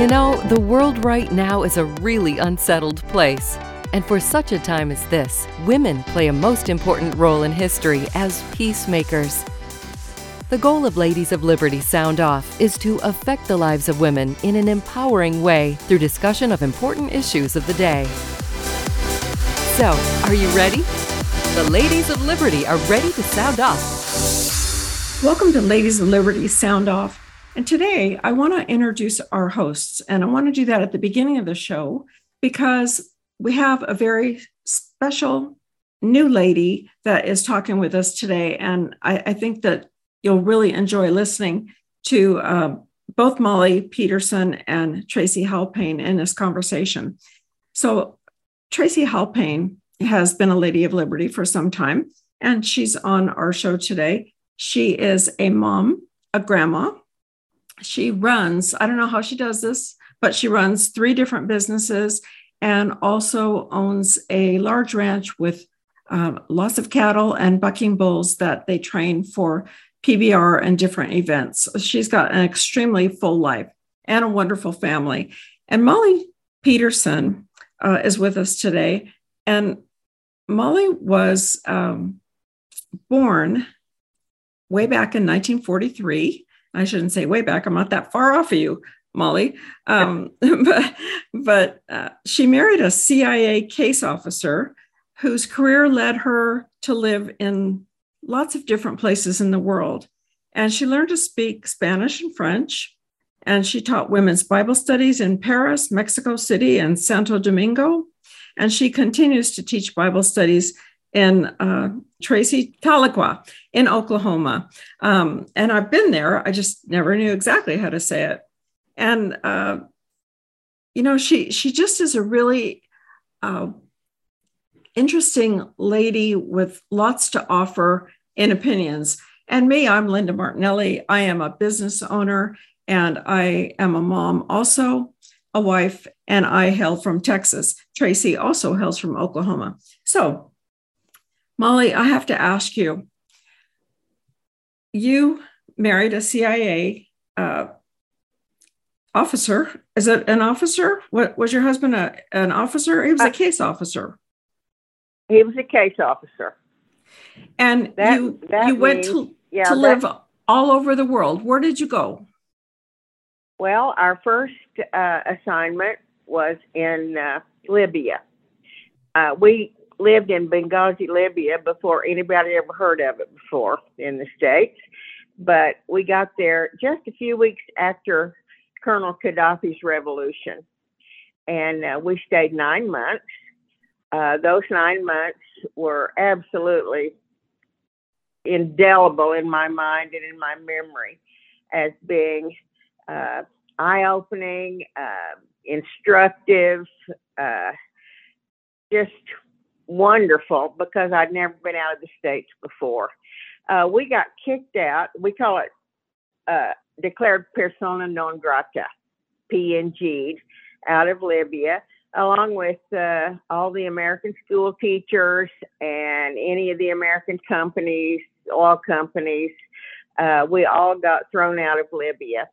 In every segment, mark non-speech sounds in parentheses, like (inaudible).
You know, the world right now is a really unsettled place. And for such a time as this, women play a most important role in history as peacemakers. The goal of Ladies of Liberty Sound Off is to affect the lives of women in an empowering way through discussion of important issues of the day. So, are you ready? The Ladies of Liberty are ready to sound off. Welcome to Ladies of Liberty Sound Off. And today I want to introduce our hosts. And I want to do that at the beginning of the show because we have a very special new lady that is talking with us today. And I, I think that you'll really enjoy listening to uh, both Molly Peterson and Tracy Halpane in this conversation. So, Tracy Halpane has been a Lady of Liberty for some time, and she's on our show today. She is a mom, a grandma. She runs, I don't know how she does this, but she runs three different businesses and also owns a large ranch with um, lots of cattle and bucking bulls that they train for PBR and different events. She's got an extremely full life and a wonderful family. And Molly Peterson uh, is with us today. And Molly was um, born way back in 1943. I shouldn't say way back, I'm not that far off of you, Molly. Um, (laughs) but but uh, she married a CIA case officer whose career led her to live in lots of different places in the world. And she learned to speak Spanish and French. And she taught women's Bible studies in Paris, Mexico City, and Santo Domingo. And she continues to teach Bible studies in uh, Tracy Tahlequah in Oklahoma. Um, and I've been there, I just never knew exactly how to say it. And uh, you know she she just is a really uh, interesting lady with lots to offer in opinions. And me i'm linda martinelli. I am a business owner and i am a mom also a wife and i hail from texas. Tracy also hails from oklahoma. So molly i have to ask you you married a cia uh, officer. Is it an officer? What was your husband a, an officer? He was a uh, case officer. He was a case officer. And that, you that you means, went to, yeah, to live all over the world. Where did you go? Well, our first uh, assignment was in uh, Libya. Uh, we lived in Benghazi, Libya before anybody ever heard of it before in the States. But we got there just a few weeks after Colonel Gaddafi's revolution. And uh, we stayed nine months. Uh, those nine months were absolutely indelible in my mind and in my memory as being uh, eye opening, uh, instructive, uh, just wonderful because I'd never been out of the States before. Uh, we got kicked out. We call it uh, declared persona non grata, PNG, out of Libya, along with uh, all the American school teachers and any of the American companies, oil companies. Uh, we all got thrown out of Libya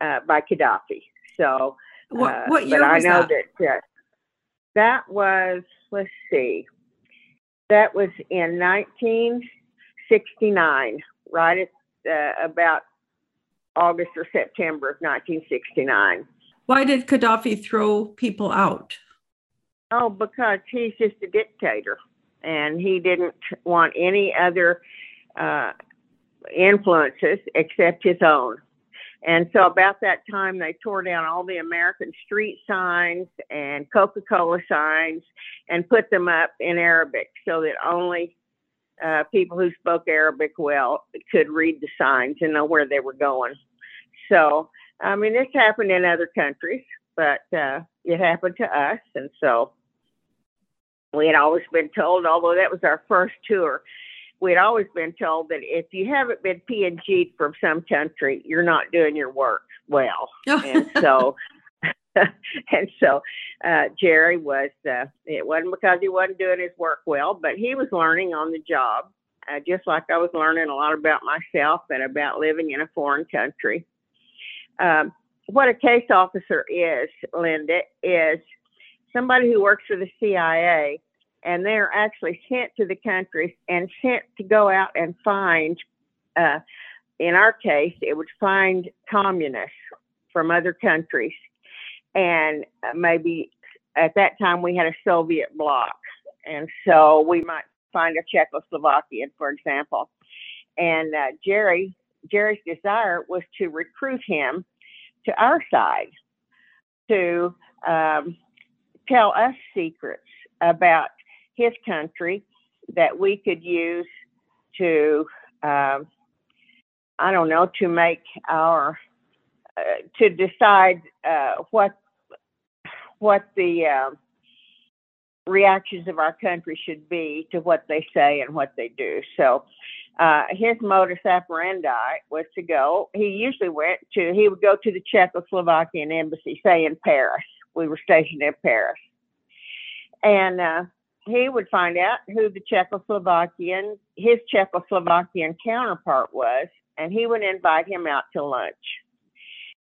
uh, by Gaddafi. So, what, uh, what year but was I know that? that that was. Let's see. That was in 1969, right at uh, about August or September of 1969. Why did Gaddafi throw people out? Oh, because he's just a dictator and he didn't want any other uh, influences except his own. And so, about that time, they tore down all the American street signs and Coca Cola signs and put them up in Arabic so that only uh, people who spoke Arabic well could read the signs and know where they were going. So, I mean, this happened in other countries, but uh, it happened to us. And so we had always been told, although that was our first tour, we had always been told that if you haven't been PNG'd from some country, you're not doing your work well. (laughs) and so (laughs) and so uh, Jerry was, uh, it wasn't because he wasn't doing his work well, but he was learning on the job, uh, just like I was learning a lot about myself and about living in a foreign country. Um, what a case officer is, Linda, is somebody who works for the CIA and they're actually sent to the countries and sent to go out and find, uh, in our case, it would find communists from other countries. And uh, maybe at that time we had a Soviet bloc. And so we might find a Czechoslovakian, for example. And uh, Jerry, Jerry's desire was to recruit him to our side to um, tell us secrets about his country that we could use to, um, I don't know, to make our, uh, to decide uh, what what the uh, reactions of our country should be to what they say and what they do. So uh, his modus operandi was to go. He usually went to. He would go to the Czechoslovakian embassy, say in Paris. We were stationed in Paris, and uh, he would find out who the Czechoslovakian, his Czechoslovakian counterpart was, and he would invite him out to lunch.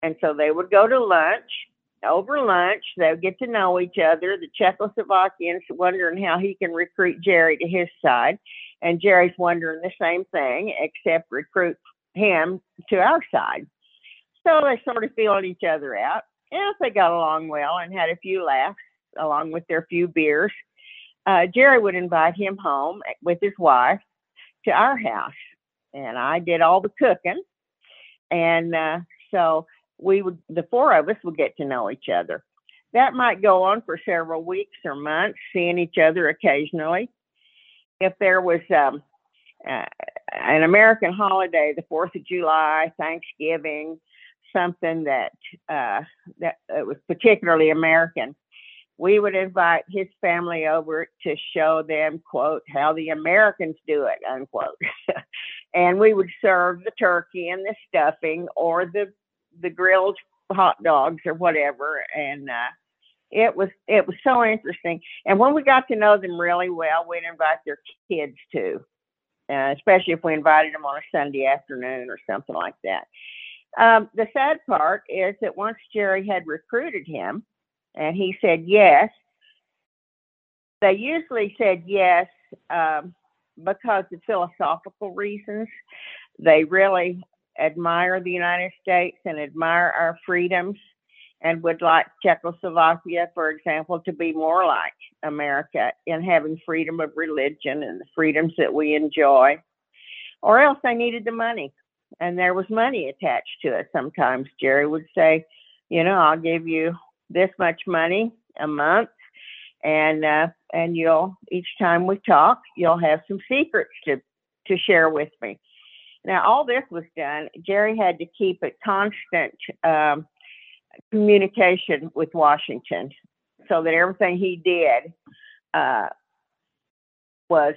And so they would go to lunch. Over lunch, they would get to know each other. The Czechoslovakians wondering how he can recruit Jerry to his side, and Jerry's wondering the same thing, except recruit him to our side. So they sort of feeled each other out. And they got along well and had a few laughs along with their few beers, uh, Jerry would invite him home with his wife to our house, and I did all the cooking, and uh, so we would the four of us would get to know each other. That might go on for several weeks or months, seeing each other occasionally. If there was um, uh, an American holiday, the Fourth of July, Thanksgiving, something that uh, that was particularly American, we would invite his family over to show them, quote, how the Americans do it, unquote. (laughs) and we would serve the turkey and the stuffing or the the grilled hot dogs or whatever. And uh, it was it was so interesting. And when we got to know them really well, we'd invite their kids too, uh, especially if we invited them on a Sunday afternoon or something like that. Um, the sad part is that once Jerry had recruited him, and he said yes. They usually said yes um, because of philosophical reasons. They really admire the United States and admire our freedoms and would like Czechoslovakia, for example, to be more like America in having freedom of religion and the freedoms that we enjoy. Or else they needed the money, and there was money attached to it. Sometimes Jerry would say, You know, I'll give you this much money a month. And uh, and you'll each time we talk you'll have some secrets to to share with me. Now all this was done jerry had to keep a constant um, communication with washington so that everything he did uh, was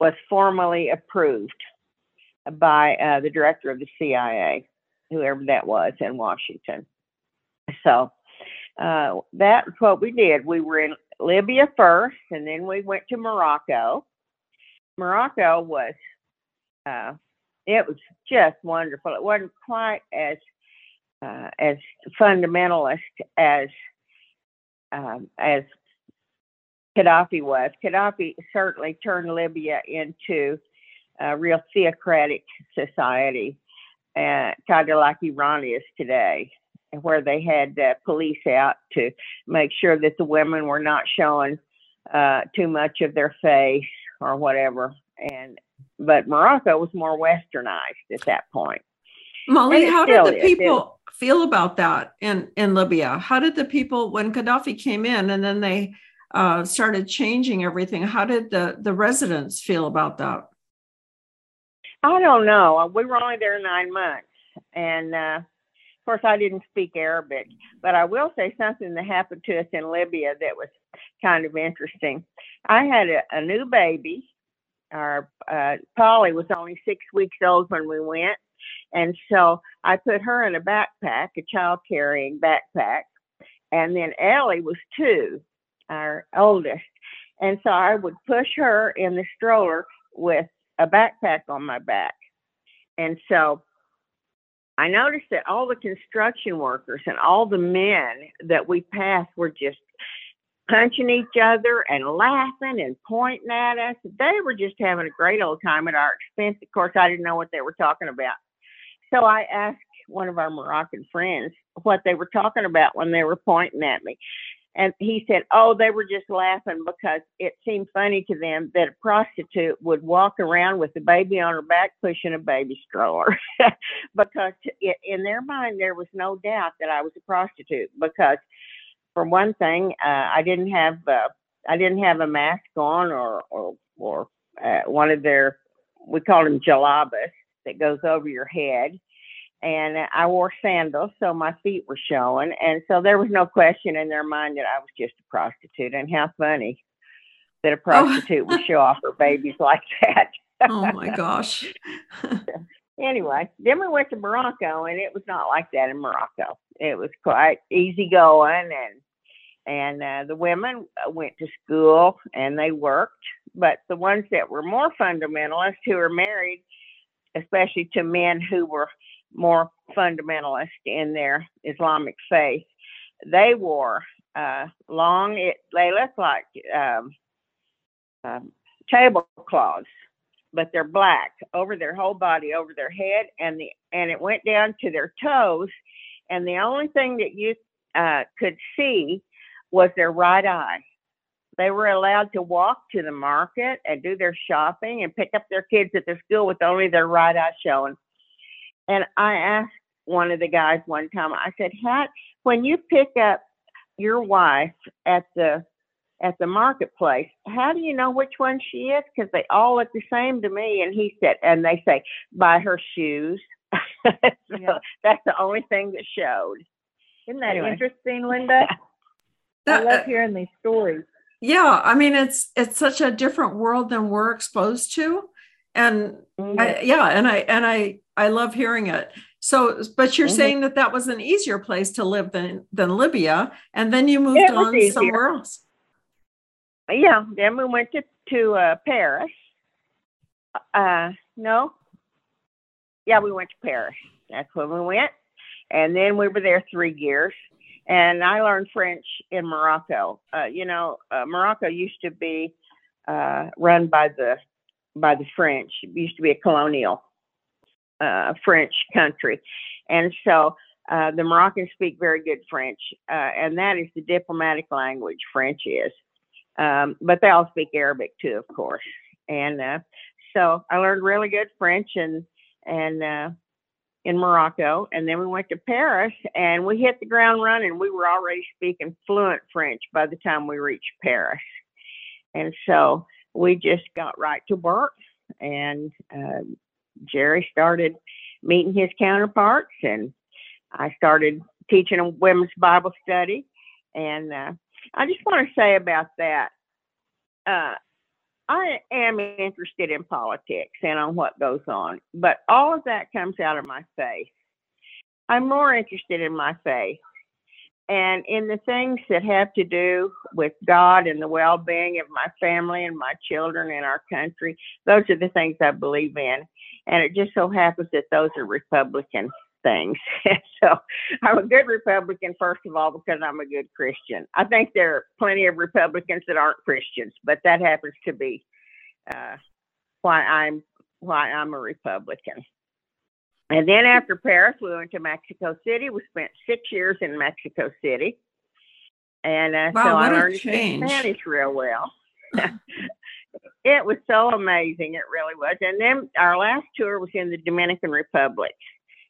was formally approved by uh, the director of the cia whoever that was in washington. So uh, that's what we did. We were in Libya first, and then we went to Morocco. Morocco was, uh, it was just wonderful. It wasn't quite as uh, as fundamentalist as um, as Gaddafi was. Gaddafi certainly turned Libya into a real theocratic society, uh, kind of like Iran is today where they had uh, police out to make sure that the women were not showing uh, too much of their face or whatever. And but Morocco was more westernized at that point. Molly, how did the people feel about that in in Libya? How did the people when Gaddafi came in and then they uh, started changing everything? How did the the residents feel about that? I don't know. We were only there nine months, and uh, course, I didn't speak Arabic, but I will say something that happened to us in Libya that was kind of interesting. I had a, a new baby. Our uh, Polly was only six weeks old when we went, and so I put her in a backpack, a child carrying backpack, and then Ellie was two, our oldest, and so I would push her in the stroller with a backpack on my back, and so I noticed that all the construction workers and all the men that we passed were just punching each other and laughing and pointing at us. They were just having a great old time at our expense. Of course, I didn't know what they were talking about. So I asked one of our Moroccan friends what they were talking about when they were pointing at me. And he said, Oh, they were just laughing because it seemed funny to them that a prostitute would walk around with a baby on her back pushing a baby stroller. (laughs) because it, in their mind, there was no doubt that I was a prostitute. Because, for one thing, uh, I didn't have uh, I didn't have a mask on or or or uh, one of their we call them jalabas that goes over your head and I wore sandals, so my feet were showing. And so there was no question in their mind that I was just a prostitute. And how funny that a (laughs) oh. prostitute oh. would show off her babies (laughs) like that. oh my gosh. (laughs) anyway, then we went to Morocco, and it was not like that in Morocco. It was quite easy going, and and uh, the women uh, went to school and they worked. But the ones that were more fundamentalists, who were married, especially to men who were more fundamentalist in their Islamic faith. They wore uh, long, it, they look like um, um, tablecloths, but they're black over their whole body, over their head, and the and it went down to their toes. And the only thing that you uh, could see was their right eye. They were allowed to walk to the market and do their shopping and pick up their kids at their school with only their right eye showing. And I asked one of the guys one time, I said, How, when you pick up your wife at the at the marketplace, how do you know which one she is? Because they all look the same to me. And he said, and they say, by her shoes. (laughs) so yeah. that's the only thing that showed. Isn't that anyway. interesting, Linda? (laughs) that, I love hearing these stories. Yeah, I mean it's it's such a different world than we're exposed to, and mm-hmm. I, yeah, and I and I I love hearing it. So, but you're mm-hmm. saying that that was an easier place to live than than Libya, and then you moved on easier. somewhere else. Yeah, then we went to to uh, Paris. Uh, no, yeah, we went to Paris. That's when we went, and then we were there three years. And I learned French in Morocco. Uh, you know, uh, Morocco used to be uh, run by the by the French. It used to be a colonial uh, French country. And so uh, the Moroccans speak very good French, uh, and that is the diplomatic language, French is. Um, but they all speak Arabic too, of course. And uh, so I learned really good French and and uh, in Morocco, and then we went to Paris, and we hit the ground running. We were already speaking fluent French by the time we reached Paris, and so we just got right to work and uh, Jerry started meeting his counterparts, and I started teaching a women's Bible study. And uh, I just want to say about that, uh, I am interested in politics and on what goes on, but all of that comes out of my faith. I'm more interested in my faith and in the things that have to do with God and the well being of my family and my children and our country. Those are the things I believe in. And it just so happens that those are Republican things. (laughs) so I'm a good Republican, first of all, because I'm a good Christian. I think there are plenty of Republicans that aren't Christians, but that happens to be uh, why I'm why I'm a Republican. And then after Paris, we went to Mexico City. We spent six years in Mexico City. And uh, wow, so I learned Spanish real well. (laughs) (laughs) it was so amazing. It really was. And then our last tour was in the Dominican Republic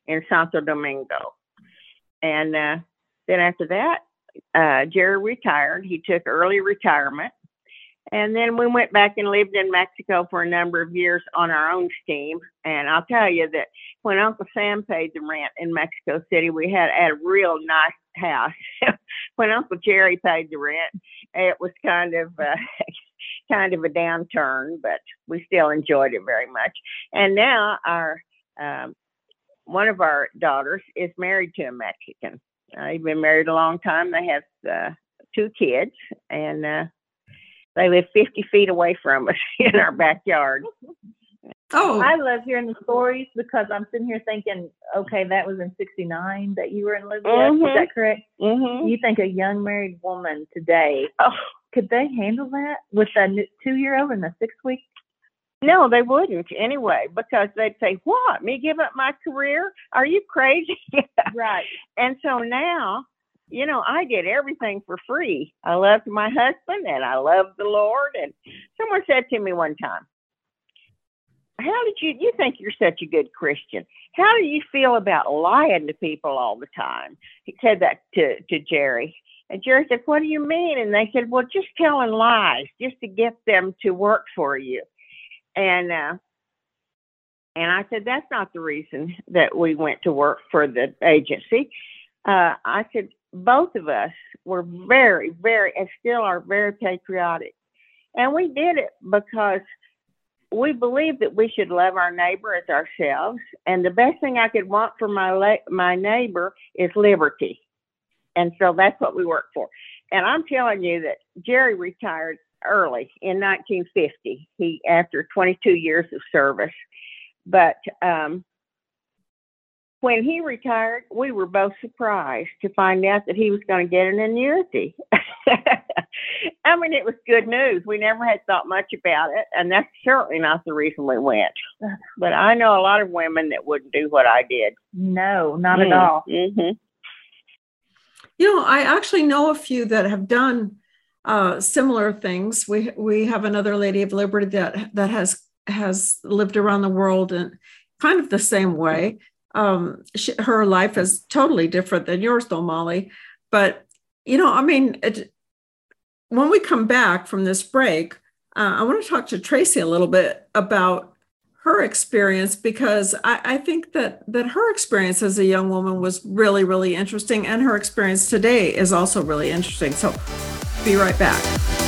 in Santo Domingo. And uh, then after that, uh, Jerry retired. He took early retirement. And then we went back and lived in Mexico for a number of years on our own steam. And I'll tell you that when Uncle Sam paid the rent in Mexico City, we had, a real nice house. (laughs) when Uncle Jerry paid the rent, it was kind of uh, (laughs) kind of a downturn, but we still enjoyed it very much. And now our um, one of our daughters is married to a Mexican. Uh, they've been married a long time. They have uh, two kids, and uh, they live 50 feet away from us (laughs) in our backyard. Oh, I love hearing the stories because I'm sitting here thinking, okay, that was in '69 that you were in Libya. Mm-hmm. Is that correct? Mm-hmm. You think a young married woman today oh. could they handle that with a two-year-old and a six-week? No, they wouldn't anyway because they'd say, "What? Me give up my career? Are you crazy?" (laughs) right. And so now you know, I did everything for free. I loved my husband and I loved the Lord. And someone said to me one time, How did you, you think you're such a good Christian? How do you feel about lying to people all the time? He said that to, to Jerry. And Jerry said, What do you mean? And they said, Well, just telling lies just to get them to work for you. And, uh, and I said, That's not the reason that we went to work for the agency. Uh, I said, both of us were very, very, and still are very patriotic. And we did it because we believe that we should love our neighbor as ourselves. And the best thing I could want for my la- my neighbor is liberty. And so that's what we work for. And I'm telling you that Jerry retired early in 1950. He after 22 years of service, but um, when he retired, we were both surprised to find out that he was going to get an annuity. (laughs) I mean, it was good news. We never had thought much about it, and that's certainly not the reason we went. But I know a lot of women that wouldn't do what I did. No, not mm. at all. Mm-hmm. You know, I actually know a few that have done uh, similar things. We we have another lady of liberty that that has has lived around the world in kind of the same way um, she, her life is totally different than yours, though, Molly. But you know, I mean, it, when we come back from this break, uh, I want to talk to Tracy a little bit about her experience because I, I, think that that her experience as a young woman was really, really interesting, and her experience today is also really interesting. So, be right back.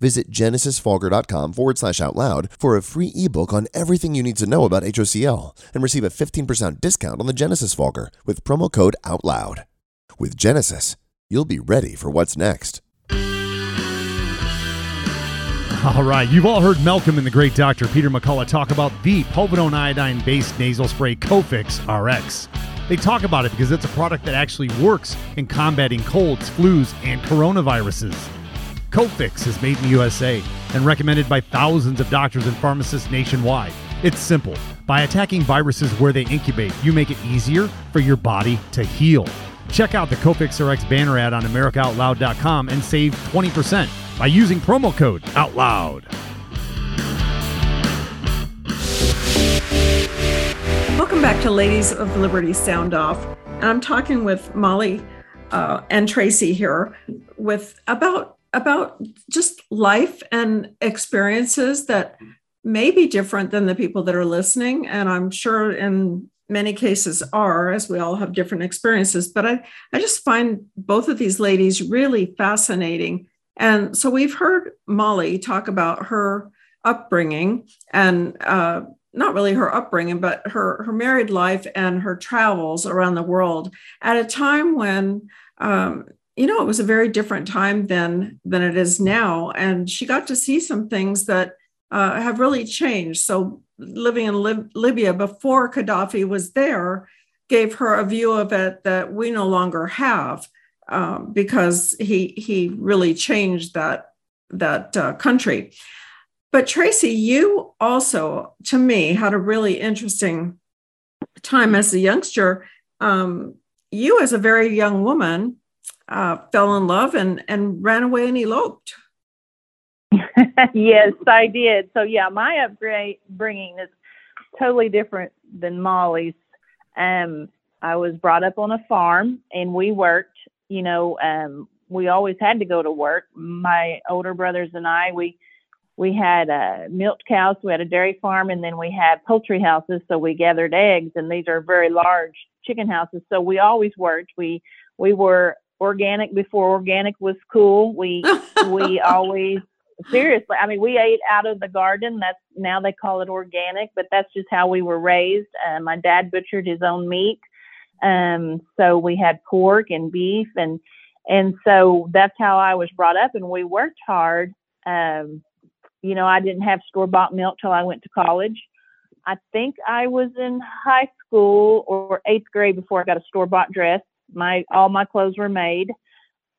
Visit genesisfogger.com forward slash out loud for a free ebook on everything you need to know about HOCl and receive a 15% discount on the Genesis Fogger with promo code OUTLOUD. With Genesis, you'll be ready for what's next. All right, you've all heard Malcolm and the great Dr. Peter McCullough talk about the povidone iodine based nasal spray Cofix RX. They talk about it because it's a product that actually works in combating colds, flus, and coronaviruses. Cofix is made in the USA and recommended by thousands of doctors and pharmacists nationwide. It's simple. By attacking viruses where they incubate, you make it easier for your body to heal. Check out the Cofix RX banner ad on AmericaOutloud.com and save 20% by using promo code OUTLOUD. Welcome back to Ladies of Liberty Sound Off. And I'm talking with Molly uh, and Tracy here with about about just life and experiences that may be different than the people that are listening. And I'm sure in many cases are, as we all have different experiences. But I, I just find both of these ladies really fascinating. And so we've heard Molly talk about her upbringing and uh, not really her upbringing, but her, her married life and her travels around the world at a time when um, you know, it was a very different time then than it is now. And she got to see some things that uh, have really changed. So living in Lib- Libya before Gaddafi was there gave her a view of it that we no longer have um, because he he really changed that that uh, country. But Tracy, you also, to me, had a really interesting time as a youngster. Um, you, as a very young woman, uh, fell in love and and ran away and eloped. (laughs) yes, I did. So yeah, my upbringing is totally different than Molly's. Um, I was brought up on a farm and we worked. You know, um, we always had to go to work. My older brothers and I, we we had uh, milk cows, we had a dairy farm, and then we had poultry houses. So we gathered eggs, and these are very large chicken houses. So we always worked. We we were organic before organic was cool. We (laughs) we always seriously. I mean, we ate out of the garden. That's now they call it organic, but that's just how we were raised. Uh, my dad butchered his own meat, um, so we had pork and beef, and and so that's how I was brought up. And we worked hard. Um, you know, I didn't have store bought milk till I went to college. I think I was in high school or eighth grade before I got a store bought dress. My all my clothes were made.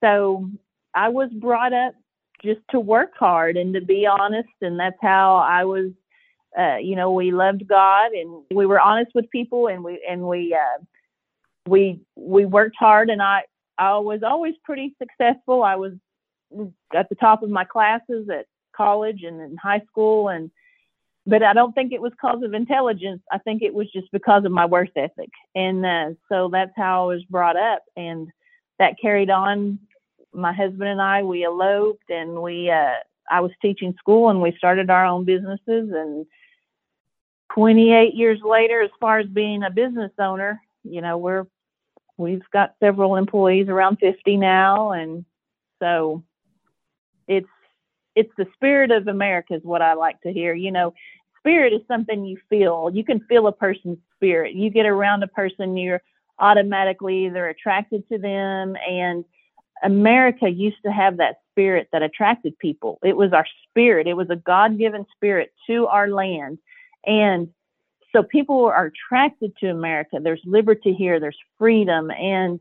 So I was brought up just to work hard and to be honest and that's how I was uh, you know, we loved God and we were honest with people and we and we uh, we we worked hard and I I was always pretty successful. I was at the top of my classes at college and in high school and but I don't think it was because of intelligence. I think it was just because of my work ethic. And uh, so that's how I was brought up and that carried on. My husband and I, we eloped and we, uh, I was teaching school and we started our own businesses. And 28 years later, as far as being a business owner, you know, we're, we've got several employees around 50 now. And so it's, it's the spirit of America is what I like to hear. You know, spirit is something you feel. You can feel a person's spirit. You get around a person, you're automatically either attracted to them. And America used to have that spirit that attracted people. It was our spirit. It was a God given spirit to our land. And so people are attracted to America. There's liberty here. There's freedom. And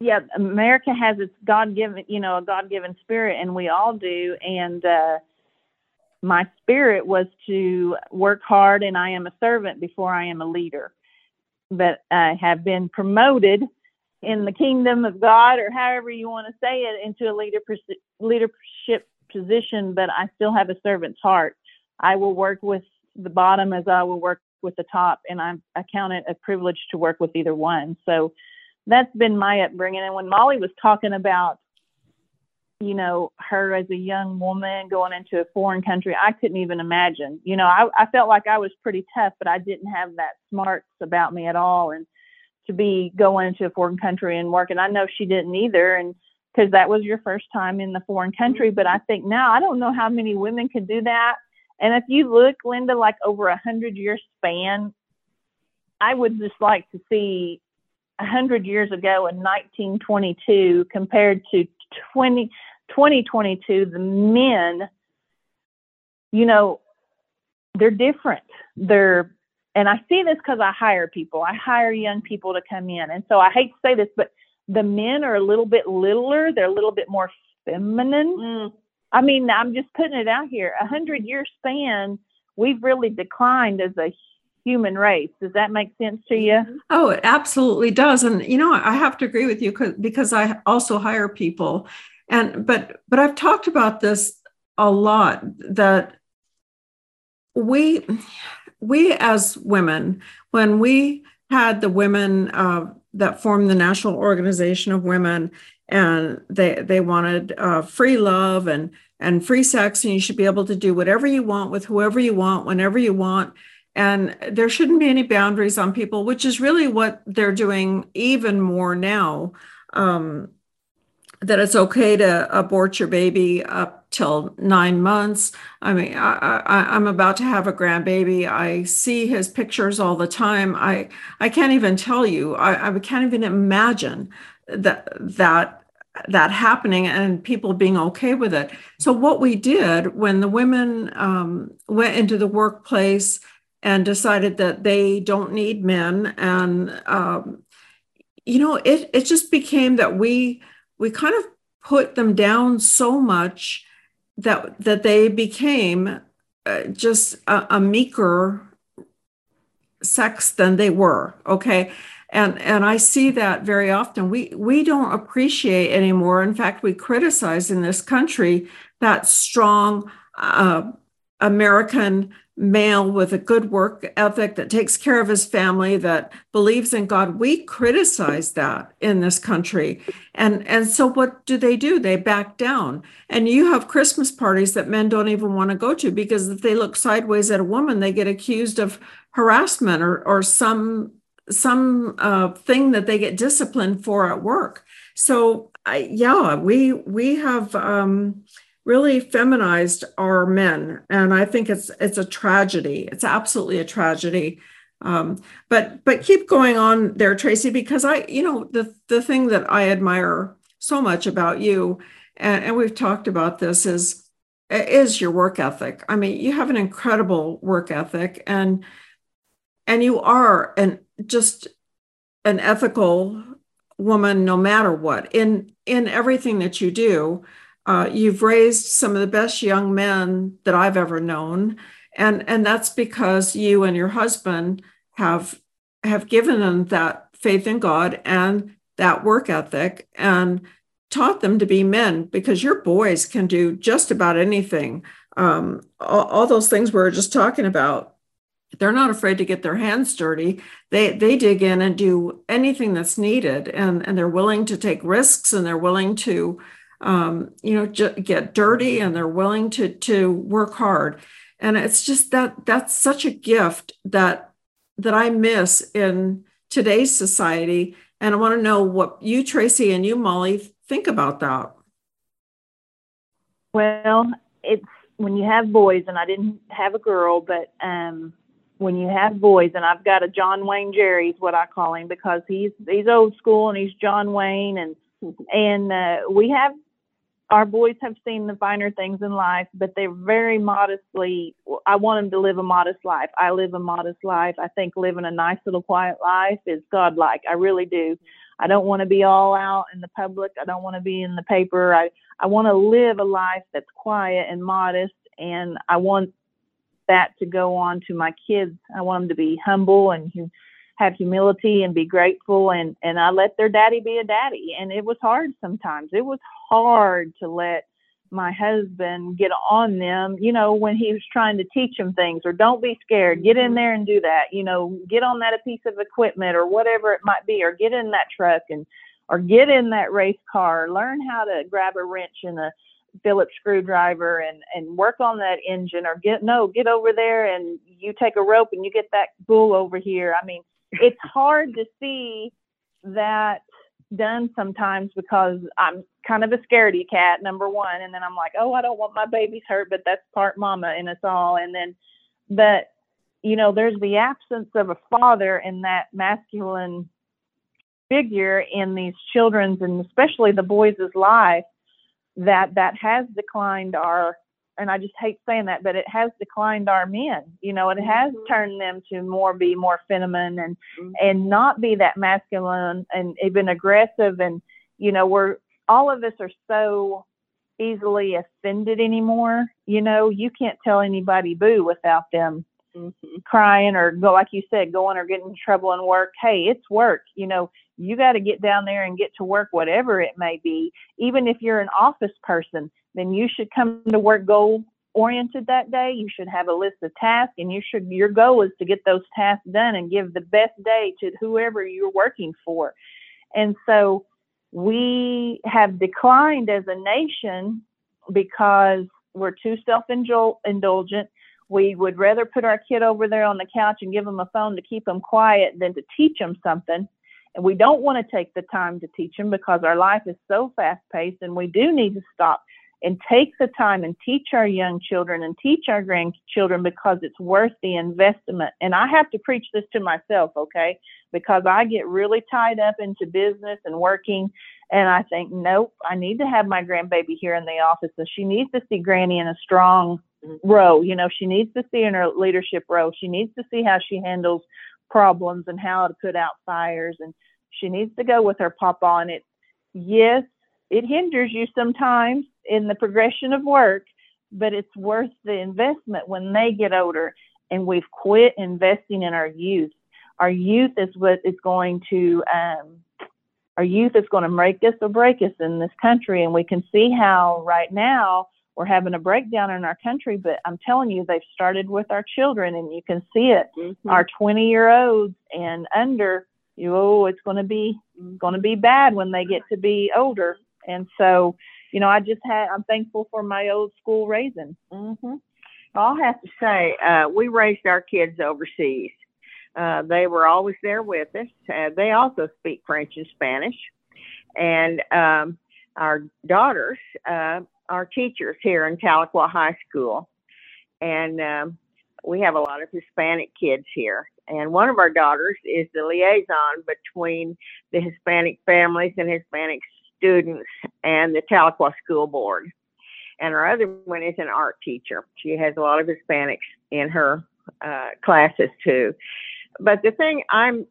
yeah, America has its God given, you know, a God given spirit, and we all do. And uh, my spirit was to work hard, and I am a servant before I am a leader. But I have been promoted in the kingdom of God, or however you want to say it, into a leader, leadership position. But I still have a servant's heart. I will work with the bottom as I will work with the top, and I, I count it a privilege to work with either one. So that's been my upbringing. And when Molly was talking about, you know, her as a young woman going into a foreign country, I couldn't even imagine. You know, I, I felt like I was pretty tough, but I didn't have that smarts about me at all. And to be going into a foreign country and working, I know she didn't either. And because that was your first time in the foreign country. But I think now I don't know how many women could do that. And if you look, Linda, like over a hundred year span, I would just like to see 100 years ago in 1922 compared to 20, 2022, the men, you know, they're different. They're, and I see this because I hire people. I hire young people to come in. And so I hate to say this, but the men are a little bit littler. They're a little bit more feminine. Mm. I mean, I'm just putting it out here. A hundred year span, we've really declined as a human race. Does that make sense to you? Oh, it absolutely does. And you know, I have to agree with you because I also hire people. And but but I've talked about this a lot that we we as women when we had the women uh, that formed the National Organization of Women and they they wanted uh, free love and and free sex and you should be able to do whatever you want with whoever you want whenever you want and there shouldn't be any boundaries on people, which is really what they're doing even more now. Um, that it's okay to abort your baby up till nine months. I mean, I, am about to have a grandbaby. I see his pictures all the time. I I can't even tell you. I, I can't even imagine that that that happening and people being okay with it. So what we did when the women um, went into the workplace and decided that they don't need men and um, you know it it just became that we we kind of put them down so much that that they became uh, just a, a meeker sex than they were okay And, and I see that very often. We, we don't appreciate anymore. In fact, we criticize in this country that strong uh, American male with a good work ethic that takes care of his family that believes in god. We criticize that in this country. And and so what do they do? They back down. And you have christmas parties that men don't even want to go to because if they look sideways at a woman they get accused of harassment or or some some uh, thing that they get disciplined for at work. So I, yeah we we have um, really feminized our men, and I think it's it's a tragedy. It's absolutely a tragedy. Um, but but keep going on there, Tracy, because I you know the the thing that I admire so much about you, and, and we've talked about this is is your work ethic. I mean, you have an incredible work ethic, and and you are an just an ethical woman no matter what in in everything that you do uh, you've raised some of the best young men that I've ever known, and and that's because you and your husband have have given them that faith in God and that work ethic and taught them to be men because your boys can do just about anything. Um, all, all those things we were just talking about they're not afraid to get their hands dirty they they dig in and do anything that's needed and and they're willing to take risks and they're willing to um, you know, get dirty and they're willing to to work hard. And it's just that that's such a gift that that I miss in today's society. And I want to know what you, Tracy, and you, Molly, think about that. Well, it's when you have boys, and I didn't have a girl, but um, when you have boys, and I've got a John Wayne Jerry, is what I call him because he's he's old school and he's John Wayne, and and uh, we have our boys have seen the finer things in life, but they're very modestly. I want them to live a modest life. I live a modest life. I think living a nice little quiet life is godlike. I really do. I don't want to be all out in the public. I don't want to be in the paper. I, I want to live a life that's quiet and modest, and I want that to go on to my kids. I want them to be humble and have humility and be grateful and and I let their daddy be a daddy and it was hard sometimes. It was hard to let my husband get on them, you know, when he was trying to teach them things or don't be scared, get in mm-hmm. there and do that, you know, get on that a piece of equipment or whatever it might be, or get in that truck and or get in that race car, learn how to grab a wrench and a Phillips screwdriver and and work on that engine or get no, get over there and you take a rope and you get that bull over here. I mean, it's hard to see that done sometimes because I'm kind of a scaredy cat, number one. And then I'm like, oh, I don't want my babies hurt, but that's part mama in us all. And then, but, you know, there's the absence of a father in that masculine figure in these children's and especially the boys' life that that has declined our and I just hate saying that, but it has declined our men. You know, it has mm-hmm. turned them to more be more feminine and mm-hmm. and not be that masculine and even aggressive. And you know, we're all of us are so easily offended anymore. You know, you can't tell anybody boo without them mm-hmm. crying or go like you said, going or getting in trouble in work. Hey, it's work. You know, you got to get down there and get to work, whatever it may be. Even if you're an office person, then you should come to work goal oriented that day. You should have a list of tasks and you should your goal is to get those tasks done and give the best day to whoever you're working for. And so we have declined as a nation because we're too self-indulgent. We would rather put our kid over there on the couch and give them a phone to keep them quiet than to teach them something. And we don't want to take the time to teach them because our life is so fast paced and we do need to stop and take the time and teach our young children and teach our grandchildren because it's worth the investment. And I have to preach this to myself, okay? Because I get really tied up into business and working. And I think, nope, I need to have my grandbaby here in the office. And she needs to see Granny in a strong mm-hmm. role. You know, she needs to see in her leadership role. She needs to see how she handles problems and how to put out fires. And she needs to go with her papa. And it, yes, it hinders you sometimes in the progression of work, but it's worth the investment when they get older and we've quit investing in our youth. our youth is what is going to um, our youth is going to make us or break us in this country, and we can see how right now we're having a breakdown in our country. But I'm telling you, they've started with our children, and you can see it. Mhm. Our 20 year olds and under, you oh, it's going to be going to be bad when they get to be older. And so, you know, I just had I'm thankful for my old school raising. hmm I'll have to say, uh, we raised our kids overseas. Uh, they were always there with us. Uh, they also speak French and Spanish. And um, our daughters uh, are teachers here in Tahlequah High School. And um, we have a lot of Hispanic kids here. And one of our daughters is the liaison between the Hispanic families and Hispanic students and the Tahlequah School Board and our other one is an art teacher. She has a lot of Hispanics in her uh, classes too. But the thing I'm,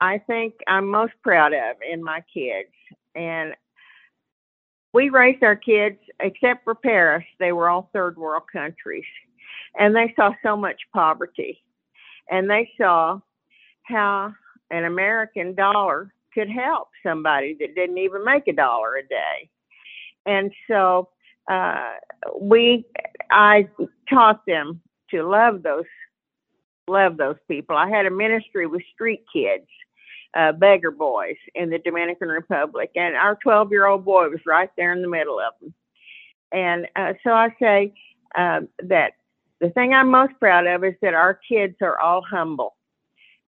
I think I'm most proud of in my kids, and we raised our kids, except for Paris, they were all third world countries, and they saw so much poverty, and they saw how an American dollar could help somebody that didn't even make a dollar a day, and so uh, we I taught them to love those love those people. I had a ministry with street kids, uh, beggar boys in the Dominican Republic, and our 12 year old boy was right there in the middle of them. And uh, so I say um, that the thing I'm most proud of is that our kids are all humble.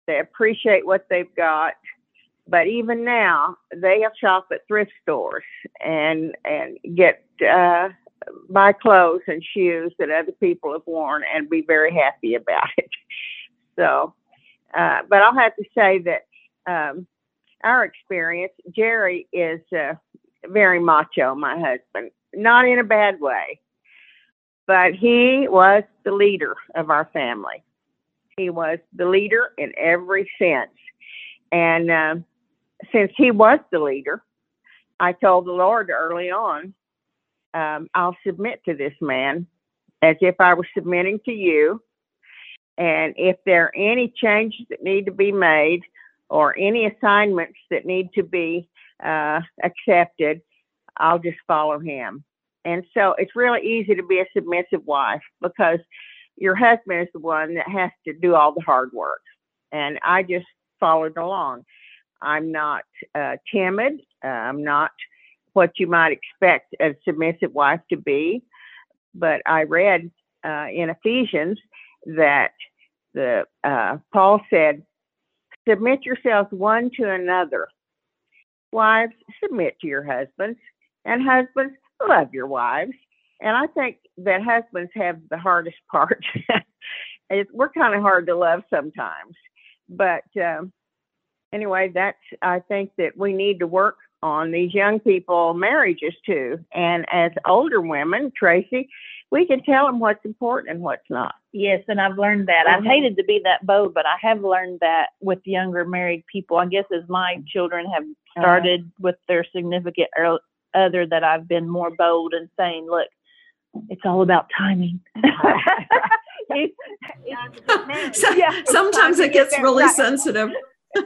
They appreciate what they've got but even now they have shop at thrift stores and and get uh buy clothes and shoes that other people have worn and be very happy about it. (laughs) So uh but i'll have to say that um our experience jerry is uh very macho my husband. Not in a bad way but he was the leader of our family he was the leader in every sense and um since he was the leader, I told the Lord early on, um, I'll submit to this man as if I was submitting to you. And if there are any changes that need to be made or any assignments that need to be uh, accepted, I'll just follow him. And so it's really easy to be a submissive wife because your husband is the one that has to do all the hard work. And I just followed along. I'm not uh, timid. Uh, I'm not what you might expect a submissive wife to be. But I read uh, in Ephesians that the uh, Paul said, "Submit yourselves one to another. Wives, submit to your husbands, and husbands, love your wives." And I think that husbands have the hardest (laughs) part. we're kind of hard to love sometimes, but um, anyway, that's I think that we need to work on these young people marriages too. And as older women, Tracy, we can tell them what's important and what's not. Yes, and I've learned that. I've Mhm. hated to be that bold, but I have learned that with younger married people. I guess as my children have started with their significant other, that I've been more bold and saying, "Look, it's all about timing." (laughs) (laughs) It's- it's- So- yeah, Sometimes it to get gets really right. sensitive. (laughs)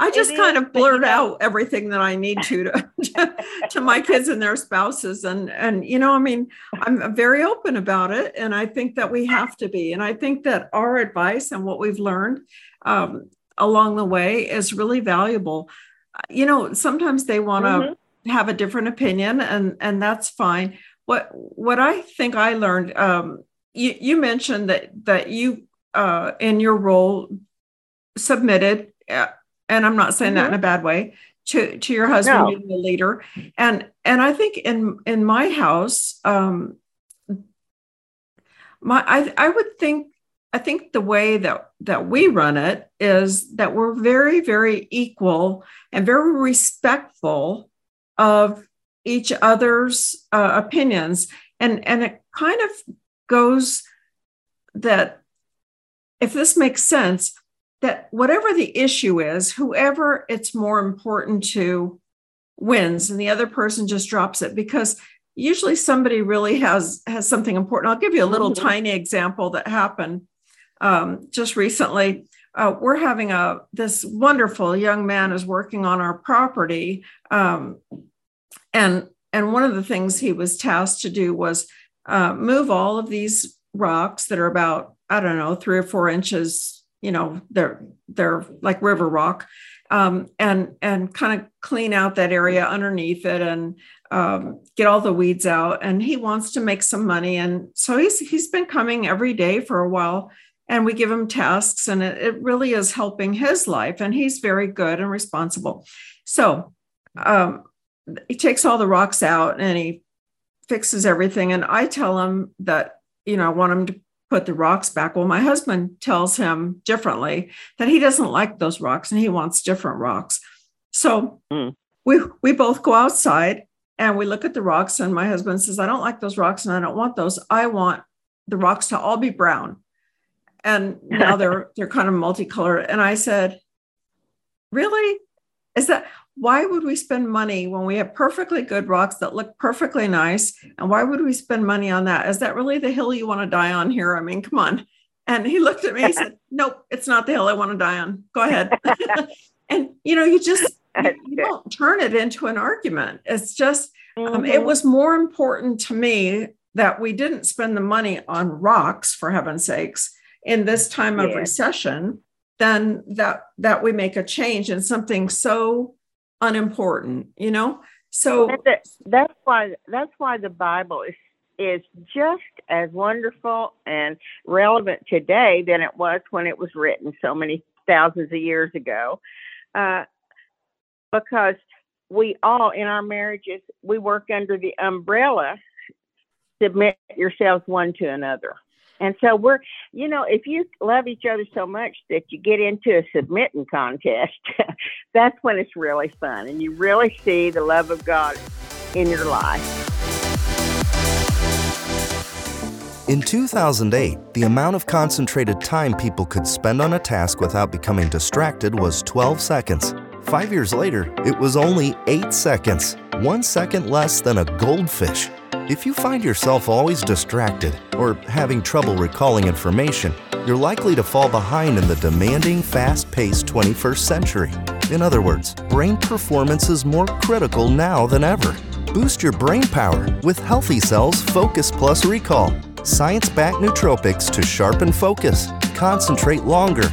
I just It kind is, of but you blurt know- out everything that I need to, to to my kids and their spouses, and and you know, I mean, I'm very open about it, and I think that we have to be, and I think that our advice and what we've learned um, along the way is really valuable. You know, sometimes they want to Mhm. Have a different opinion, and and that's fine. What what I think I learned, um, you you mentioned that that you uh, in your role submitted, uh, and I'm not saying that in a bad way, to to your husband No. being the leader, and and I think in in my house, um, my I I would think I think the way that that we run it is that we're very very equal and very respectful of each other's uh, opinions, and and it kind of goes that if this makes sense that whatever the issue is, whoever it's more important to wins and the other person just drops it because usually somebody really has has something important. I'll give you a little Mhm. tiny example that happened um, just recently. uh, we're having a this wonderful young man is working on our property, um, and and one of the things he was tasked to do was uh, move all of these rocks that are about I don't know three or four inches. You know, they're they're like river rock, um, and and kind of clean out that area underneath it and um, get all the weeds out. And he wants to make some money, and so he's he's been coming every day for a while. And we give him tasks, and it, it really is helping his life. And he's very good and responsible. So um, he takes all the rocks out and he fixes everything. And I tell him that you know I want him to put the rocks back. Well, my husband tells him differently that he doesn't like those rocks and he wants different rocks. So mm. we we both go outside and we look at the rocks and my husband says, "I don't like those rocks and I don't want those. I want the rocks to all be brown." And now they're (laughs) they're kind of multicolored and I said, "Really? Is that why would we spend money when we have perfectly good rocks that look perfectly nice? And why would we spend money on that? Is that really the hill you want to die on here? I mean, come on. And he looked at me and said, (laughs) Nope, it's not the hill I want to die on. Go ahead. (laughs) and you know, you just (laughs) you, don't turn it into an argument. It's just mm-hmm. um, it mm-hmm. was more important to me that we didn't spend the money on rocks, for heaven's sakes, in this time of yeah. recession, than that that we make a change in something so unimportant, you know? So that's, that's why that's why the Bible is is just as wonderful and relevant today than it was when it was written so many thousands of years ago. Uh, because we all in our marriages we work under the umbrella submit yourselves one to another and so we're, you know, if you love each other so much that you get into a submitting contest, (laughs) that's when it's really fun and you really see the love of God in your life. In 2008, the amount of concentrated time people could spend on a task without becoming distracted was 12 seconds. Five years later, it was only 8 seconds, one second less than a goldfish. If you find yourself always distracted or having trouble recalling information, you're likely to fall behind in the demanding, fast paced 21st century. In other words, brain performance is more critical now than ever. Boost your brain power with Healthy Cells Focus Plus Recall. Science backed nootropics to sharpen focus, concentrate longer,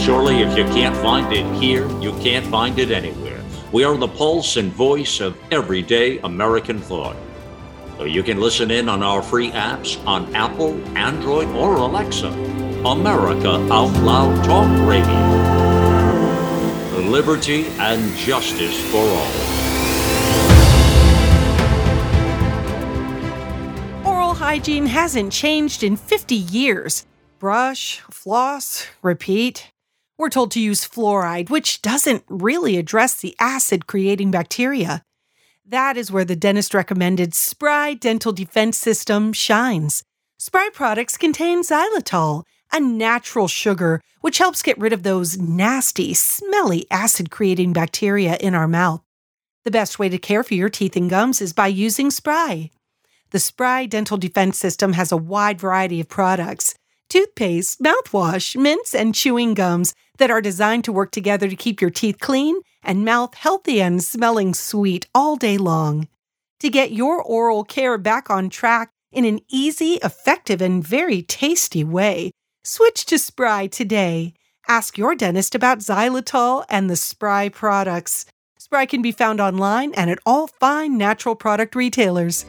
Surely, if you can't find it here, you can't find it anywhere. We are the pulse and voice of everyday American thought. So you can listen in on our free apps on Apple, Android, or Alexa. America Out Loud Talk Radio. Liberty and justice for all. Oral hygiene hasn't changed in 50 years. Brush, floss, repeat. We're told to use fluoride, which doesn't really address the acid creating bacteria. That is where the dentist recommended Spry Dental Defense System shines. Spry products contain xylitol, a natural sugar which helps get rid of those nasty, smelly acid creating bacteria in our mouth. The best way to care for your teeth and gums is by using Spry. The Spry Dental Defense System has a wide variety of products toothpaste, mouthwash, mints, and chewing gums that are designed to work together to keep your teeth clean and mouth healthy and smelling sweet all day long. To get your oral care back on track in an easy, effective, and very tasty way, switch to Spry today. Ask your dentist about xylitol and the Spry products. Spry can be found online and at all fine natural product retailers.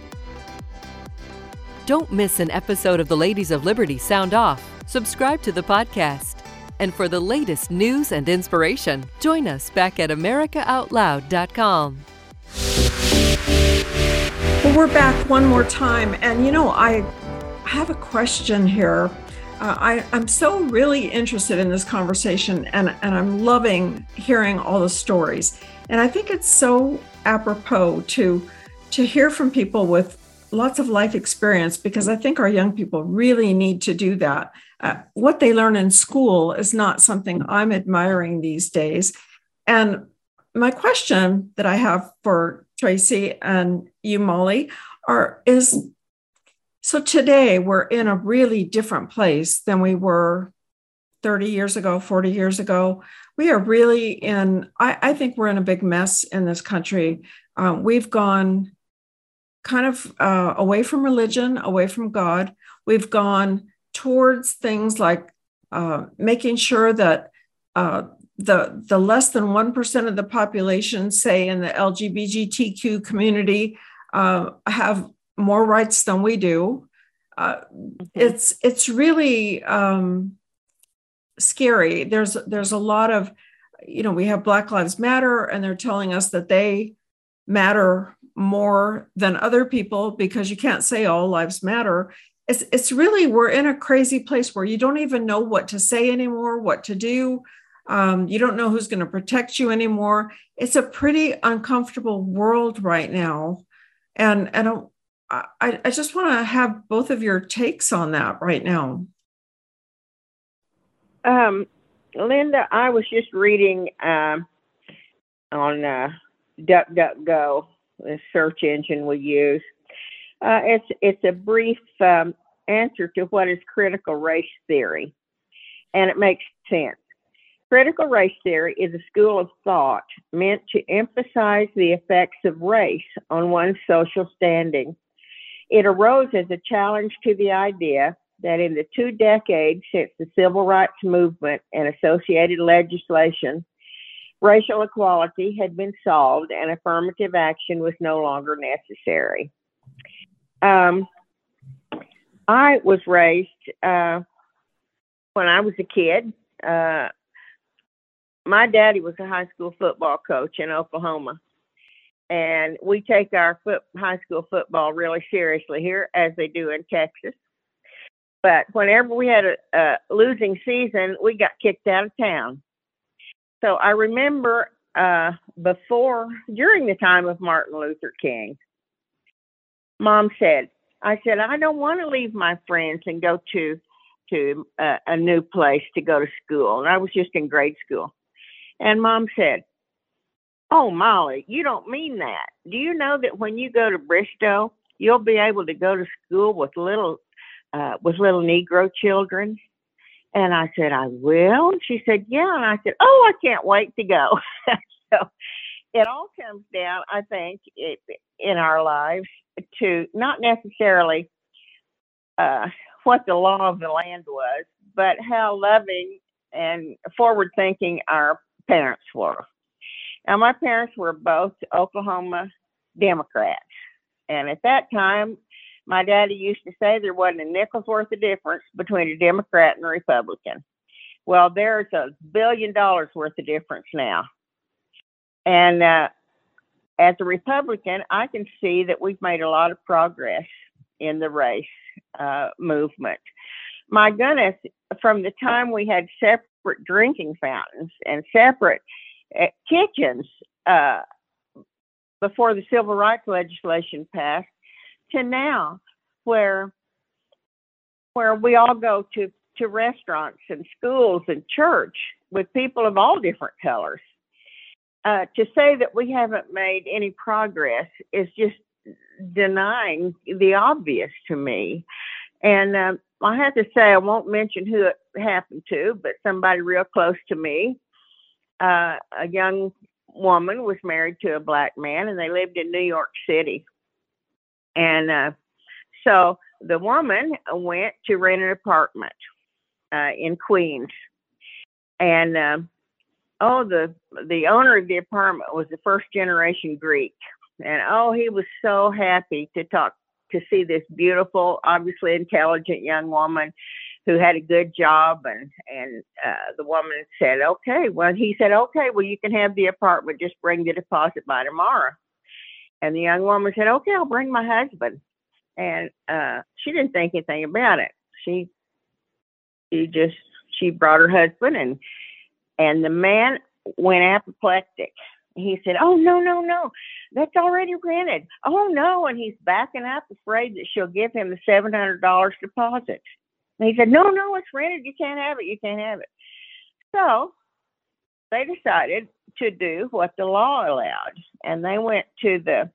Don't miss an episode of the Ladies of Liberty Sound Off. Subscribe to the podcast. And for the latest news and inspiration, join us back at AmericaOutloud.com. Well, we're back one more time. And you know, I have a question here. Uh, I, I'm so really interested in this conversation and, and I'm loving hearing all the stories. And I think it's so apropos to to hear from people with lots of life experience because I think our young people really need to do that. Uh, what they learn in school is not something I'm admiring these days. And my question that I have for Tracy and you, Molly, are is so today we're in a really different place than we were 30 years ago, 40 years ago. We are really in, I, I think we're in a big mess in this country. Um, we've gone kind of uh, away from religion, away from God. We've gone towards things like uh, making sure that uh, the the less than one percent of the population, say in the LGBTQ community, uh, have more rights than we do. Uh, mm-hmm. It's it's really um, scary. There's there's a lot of, you know, we have Black Lives Matter, and they're telling us that they matter more than other people because you can't say all lives matter. It's it's really we're in a crazy place where you don't even know what to say anymore, what to do. Um, you don't know who's going to protect you anymore. It's a pretty uncomfortable world right now, and and I, I just want to have both of your takes on that right now. Um, Linda, I was just reading um, on uh, DuckDuckGo, search engine we use. Uh, it's it's a brief um, answer to what is critical race theory, and it makes sense. Critical race theory is a school of thought meant to emphasize the effects of race on one's social standing it arose as a challenge to the idea that in the two decades since the civil rights movement and associated legislation, racial equality had been solved and affirmative action was no longer necessary. Um, I was raised uh, when I was a kid. Uh, my daddy was a high school football coach in Oklahoma and we take our foot, high school football really seriously here, as they do in Texas. But whenever we had a, a losing season, we got kicked out of town. So I remember uh, before, during the time of Martin Luther King, Mom said, "I said I don't want to leave my friends and go to to a, a new place to go to school." And I was just in grade school, and Mom said, Oh, Molly, you don't mean that. Do you know that when you go to Bristow, you'll be able to go to school with little uh, with little Negro children? And I said, I will. She said, Yeah. And I said, Oh, I can't wait to go. (laughs) so it all comes down, I think, it, in our lives to not necessarily uh, what the law of the land was, but how loving and forward thinking our parents were. Now, my parents were both Oklahoma Democrats. And at that time, my daddy used to say there wasn't a nickel's worth of difference between a Democrat and a Republican. Well, there's a billion dollars worth of difference now. And uh, as a Republican, I can see that we've made a lot of progress in the race uh, movement. My goodness, from the time we had separate drinking fountains and separate kitchens uh, before the civil rights legislation passed to now where where we all go to to restaurants and schools and church with people of all different colors. Uh, to say that we haven't made any progress is just denying the obvious to me. And uh, I have to say, I won't mention who it happened to, but somebody real close to me uh, a young woman was married to a black man and they lived in New York City. And uh, so the woman went to rent an apartment uh, in Queens. And uh, oh, the the owner of the apartment was a first generation Greek, and oh, he was so happy to talk to see this beautiful, obviously intelligent young woman who had a good job. And and uh, the woman said okay. Well he said okay well you can have the apartment. Just bring the deposit by tomorrow and the young woman said okay i'll bring my husband and uh she didn't think anything about it she she just she brought her husband and and the man went apoplectic. He said, "Oh no, no, no, that's already rented. Oh no!" And he's backing up, afraid that she'll give him the seven hundred dollars deposit. And he said, "No, no, it's rented. You can't have it. You can't have it." So they decided to do what the law allowed, and they went to the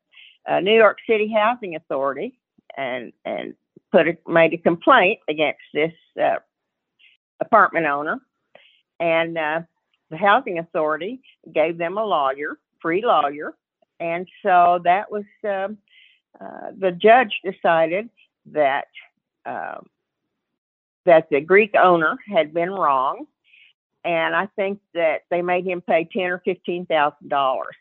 uh, New York City Housing Authority and and put a, made a complaint against this uh, apartment owner, and uh, the housing authority gave them a lawyer, free lawyer, and so that was uh, uh, the judge decided that uh, that the Greek owner had been wrong, and I think that they made him pay ten or fifteen thousand dollars,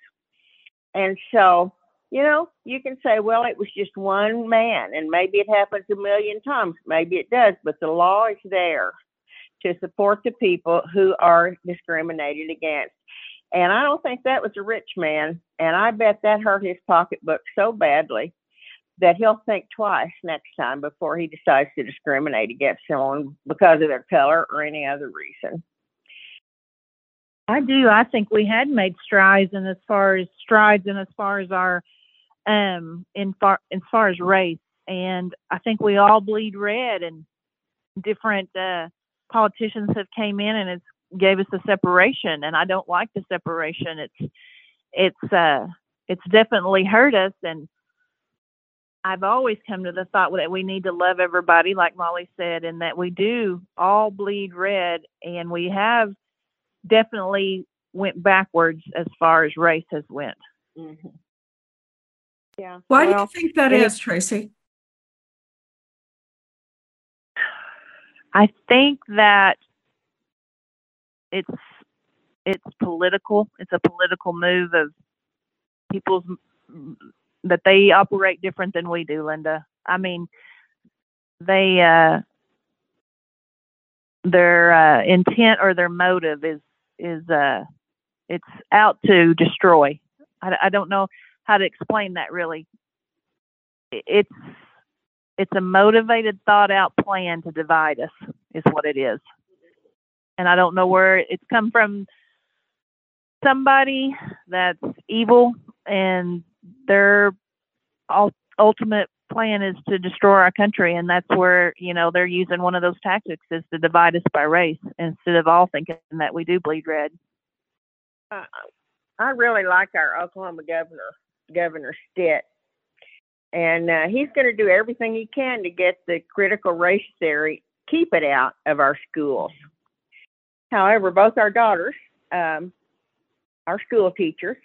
and so you know you can say, well, it was just one man, and maybe it happens a million times, maybe it does, but the law is there to support the people who are discriminated against. And I don't think that was a rich man. And I bet that hurt his pocketbook so badly that he'll think twice next time before he decides to discriminate against someone because of their color or any other reason. I do. I think we had made strides in as far as strides and as far as our um in far as far as race. And I think we all bleed red and different uh politicians have came in and it's gave us a separation and I don't like the separation. It's it's uh it's definitely hurt us and I've always come to the thought that we need to love everybody, like Molly said, and that we do all bleed red, and we have definitely went backwards as far as race has went. Mm-hmm. Yeah. Why well, do you think that is, Tracy? I think that it's it's political. It's a political move of people's that they operate different than we do, Linda. I mean, they uh, their uh, intent or their motive is is uh, it's out to destroy. I, I don't know how to explain that really. It's it's a motivated, thought out plan to divide us, is what it is. And I don't know where it's come from somebody that's evil and their ultimate plan is to destroy our country and that's where you know they're using one of those tactics is to divide us by race instead of all thinking that we do bleed red. Uh, i really like our oklahoma governor governor stitt and uh, he's going to do everything he can to get the critical race theory keep it out of our schools. However both our daughters um, are school teachers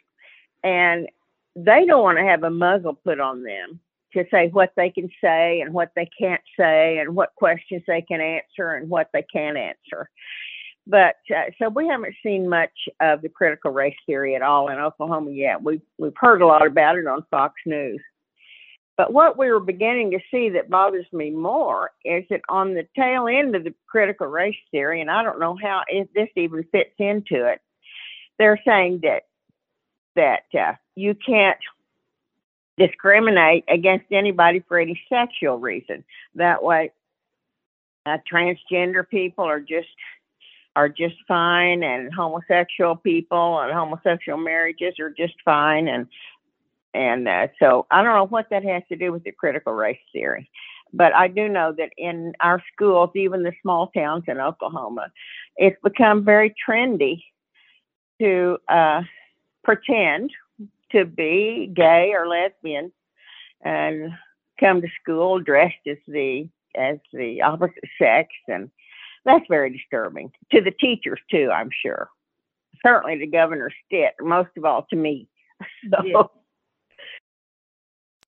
and they don't want to have a muzzle put on them to say what they can say and what they can't say and what questions they can answer and what they can't answer but uh, so we haven't seen much of the critical race theory at all in Oklahoma yet. We've we've heard a lot about it on Fox News, but what we were beginning to see that bothers me more is that on the tail end of the critical race theory, and I don't know how if this even fits into it, they're saying that that uh, you can't discriminate against anybody for any sexual reason. That way, uh, transgender people are just are just fine, and homosexual people and homosexual marriages are just fine, and and uh, so I don't know what that has to do with the critical race theory. But I do know that in our schools, even the small towns in Oklahoma, it's become very trendy to uh, pretend to be gay or lesbian and come to school dressed as the as the opposite sex and that's very disturbing to the teachers too i'm sure certainly to governor stitt most of all to me (laughs) so yeah.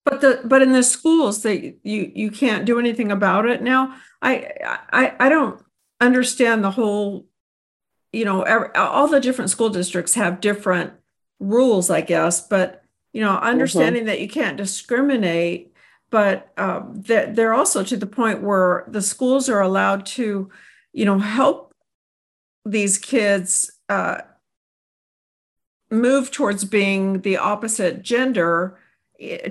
But the but in the schools they you you can't do anything about it now. I I I don't understand the whole you know every, all the different school districts have different rules I guess but you know mm-hmm. understanding mm-hmm. that you can't discriminate but um, they're, they're also to the point where the schools are allowed to you know help these kids uh, move towards being the opposite gender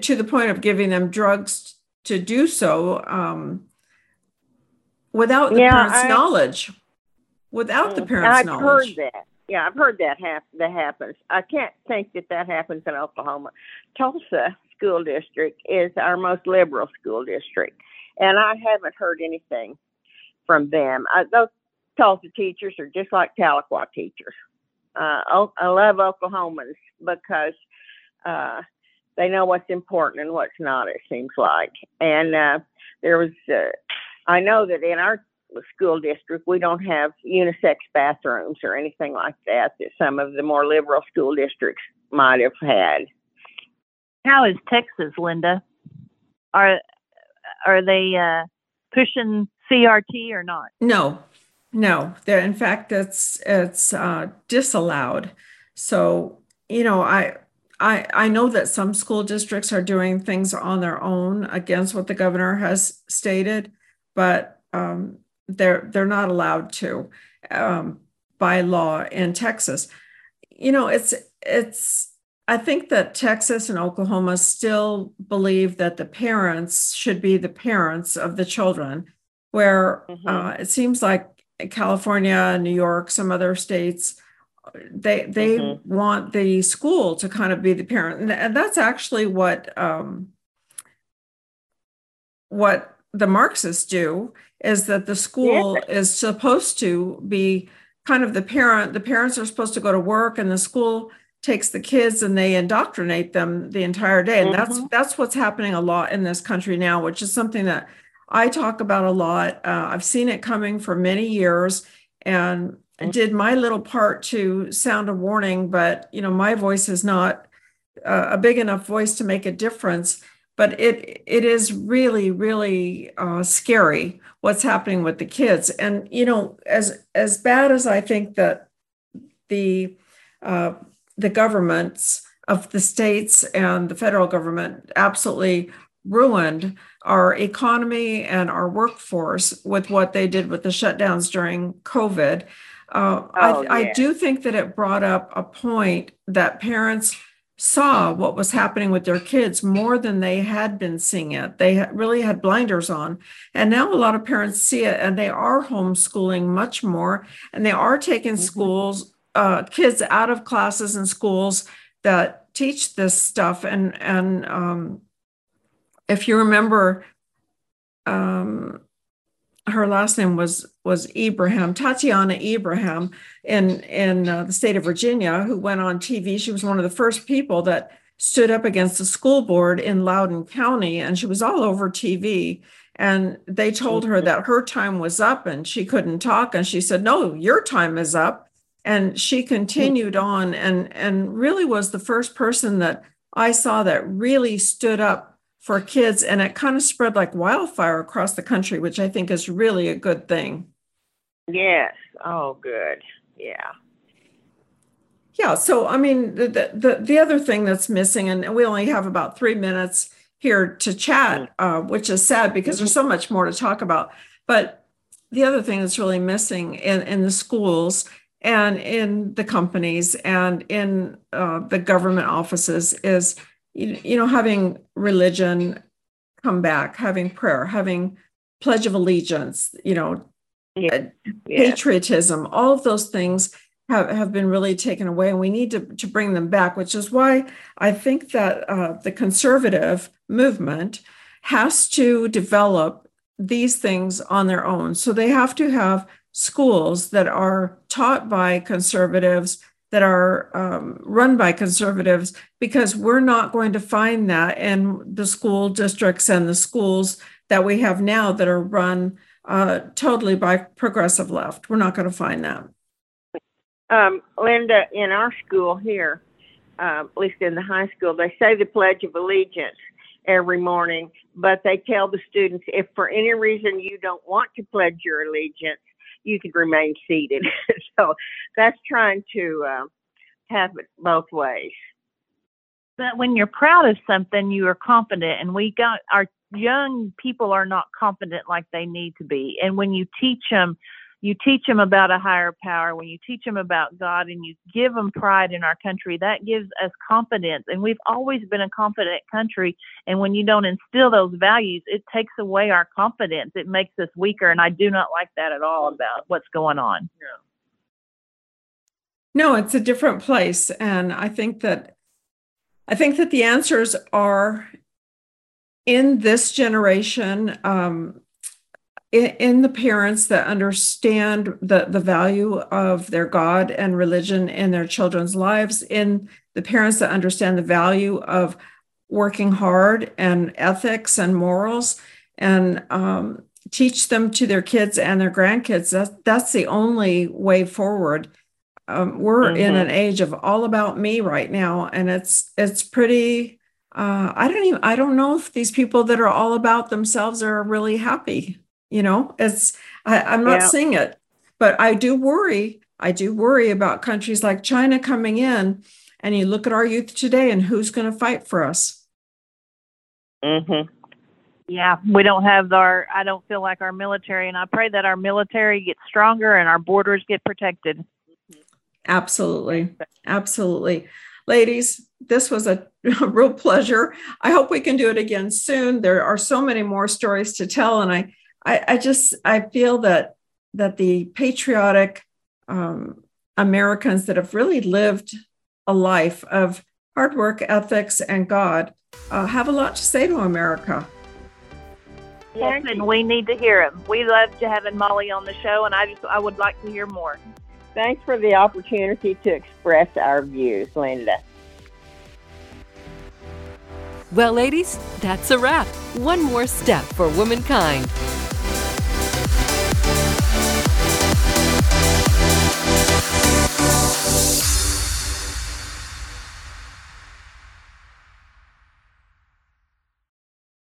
to the point of giving them drugs to do so. Um, without the Yeah, parents' I- knowledge. Without the parents' I've knowledge. heard that. Yeah, I've heard that hap- that happens. I can't think that that happens in Oklahoma. Tulsa School District is our most liberal school district, and I haven't heard anything from them. I, those Tulsa teachers are just like Tahlequah teachers. Uh, O- I love Oklahomans because uh, they know what's important and what's not. It seems like, and uh, there was. Uh, I know that in our school district, we don't have unisex bathrooms or anything like that that some of the more liberal school districts might have had. How is Texas, Linda? Are are they uh, pushing CRT or not? No, no. There, in fact, it's it's uh, disallowed. So you know, I I I know that some school districts are doing things on their own against what the governor has stated, but um, they're they're not allowed to um, by law in Texas. You know, it's it's. I think that Texas and Oklahoma still believe that the parents should be the parents of the children where Mhm. uh, it seems like California, New York, some other states, they they Mhm. want the school to kind of be the parent, and, and that's actually what um, what the Marxists do is that the school is supposed to be kind of the parent. The parents are supposed to go to work, and the school takes the kids and they indoctrinate them the entire day. And that's Mhm. that's what's happening a lot in this country now, which is something that I talk about a lot. Uh, I've seen it coming for many years and I did my little part to sound a warning, but you know, my voice is not uh, a big enough voice to make a difference. But it it is really, really uh, scary what's happening with the kids. And you know, as as bad as I think that the uh, the governments of the states and the federal government absolutely ruined our economy and our workforce with what they did with the shutdowns during COVID. Uh, Oh, I, I do think that it brought up a point that parents saw what was happening with their kids more than they had been seeing it. They really had blinders on. And now a lot of parents see it and they are homeschooling much more and they are taking schools, uh, kids out of classes and schools that teach this stuff. And, and, um, if you remember, um, her last name was was Ibrahim, Tatiana Ibrahim, in in uh, the state of Virginia, who went on TV. She was one of the first people that stood up against the school board in Loudoun County, and she was all over TV. And they told her that her time was up and she couldn't talk. And she said, "No, your time is up." And she continued on, and and really was the first person that I saw that really stood up for kids and it kind of spread like wildfire across the country which i think is really a good thing Yes. Oh, good. Yeah. yeah so i mean the the, the, the other thing that's missing and we only have about three minutes here to chat uh, which is sad because there's so much more to talk about but the other thing that's really missing in, in the schools and in the companies and in uh, the government offices is you, you know having religion come back having prayer having pledge of allegiance you know Yeah. patriotism all of those things have, have been really taken away and we need to, to bring them back which is why i think that uh, the conservative movement has to develop these things on their own so they have to have schools that are taught by conservatives that are um, run by conservatives because we're not going to find that in the school districts and the schools that we have now that are run uh, totally by progressive left. We're not going to find that. Um, Linda, in our school here, uh, at least in the high school, they say the Pledge of Allegiance every morning, but they tell the students if for any reason you don't want to pledge your allegiance, you can remain seated. (laughs) so that's trying to uh, have it both ways. But when you're proud of something, you are confident, and we got our young people are not confident like they need to be. And when you teach them you teach them about a higher power, when you teach them about God and you give them pride in our country, that gives us confidence. And we've always been a confident country. And when you don't instill those values, it takes away our confidence. It makes us weaker. And I do not like that at all about what's going on. Yeah. No, it's a different place. And I think that I think that the answers are in this generation um, in, in, the parents that understand the, the value of their God and religion in their children's lives, in the parents that understand the value of working hard and ethics and morals, and um, teach them to their kids and their grandkids. That's, that's the only way forward. Um, we're mm-hmm. in an age of all about me right now, and it's it's pretty uh, I don't even I don't know if these people that are all about themselves are really happy. You know, it's I, am not yeah. seeing it, but I do worry. I do worry about countries like China coming in, and you look at our youth today, and who's going to fight for us? Mm-hmm. Yeah, we don't have our. I don't feel like our military, and I pray that our military gets stronger and our borders get protected. Absolutely, absolutely ladies, this was a, a, (laughs) real pleasure. I hope we can do it again soon. There are so many more stories to tell, and I, I, I just I feel that that the patriotic um, Americans that have really lived a life of hard work, ethics, and God uh, have a lot to say to America. Yes, and we need to hear them. We love to having Molly on the show, and I just I would like to hear more. Thanks for the opportunity to express our views, Linda. Well, ladies, that's a wrap. One more step for womankind.